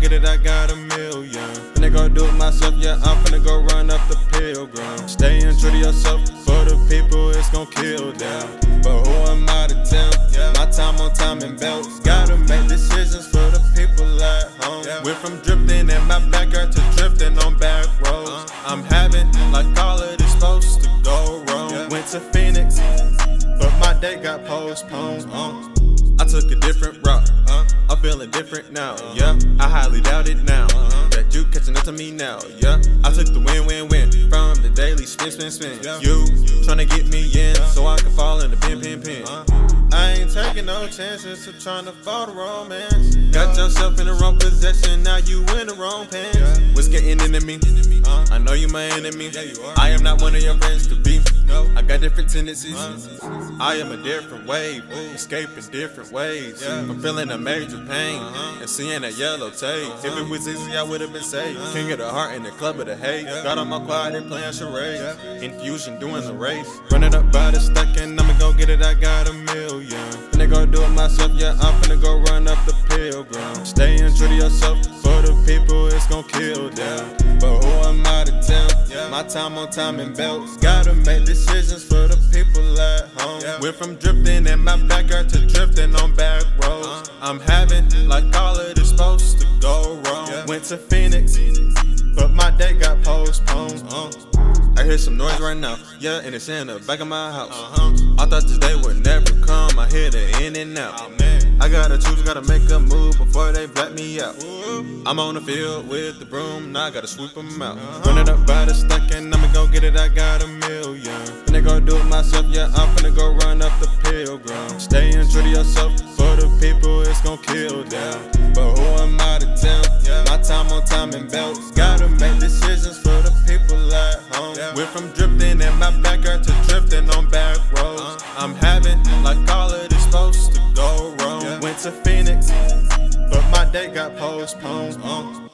get it, I got a million. Finna go do it myself, yeah, I'm finna go run up the pilgrim. Staying true to yourself, for the people, it's gon' kill them. But who am I to tell? My time on time and belts. Gotta make decisions for the people at home. Went from drifting in my backyard to drifting on back roads. Uh-huh. I'm having like all of this supposed to go wrong. Went to Phoenix, but my day got postponed. I took a different route. Feeling different now. Yeah, I highly doubt it now. That you catching up to me now. Yeah, I took the win, win, win from the daily spin, spin, spin. You tryna get me in so I can fall in the pin, pin, pin. I ain't taking no chances to trying to fall the romance. Got yourself in the wrong possession, now you in the wrong pants. What's getting into me? I know you my enemy. I am not one of your friends to be. I got different tendencies. I am a different wave, escaping different ways. I'm feeling a major pain uh-huh. and seeing that yellow tape. Uh-huh. If it was easy, I would have been safe. Uh-huh. King of the heart in the club of the hate. Got on my quad and playing charades. Infusion doing the race. Running up by the stack and I'ma go get it. I got a million. Finna do it myself, yeah. I'm finna go run up the pilgrim. Staying true to yourself for the people, it's gon' kill them. But who am I to tell? My time on time and belts. Gotta make decisions for the people at home. Went from drifting in my backyard to drifting on back roads. I'm having like all of this supposed to go wrong. Went to Phoenix, but my day got postponed. Uh. I hear some noise right now, yeah, and it's in the back of my house. Uh-huh. I thought this day would never come, I hear the in and out. Oh, I gotta choose, gotta make a move before they black me out. I'm on the field with the broom, now I gotta sweep them out. Uh-huh. run it up by the stack and I'ma go get it, I got a million. Finna go do it myself, yeah, I'm finna go run up the pilgrim. Staying true to yourself, for the people, it's gon' kill them. But who am I to tell? Yeah. My time on time and belts. Gotta make decisions for Went from drifting in my backyard to drifting on back roads. I'm having like all of this supposed to go wrong. Went to Phoenix, but my day got postponed.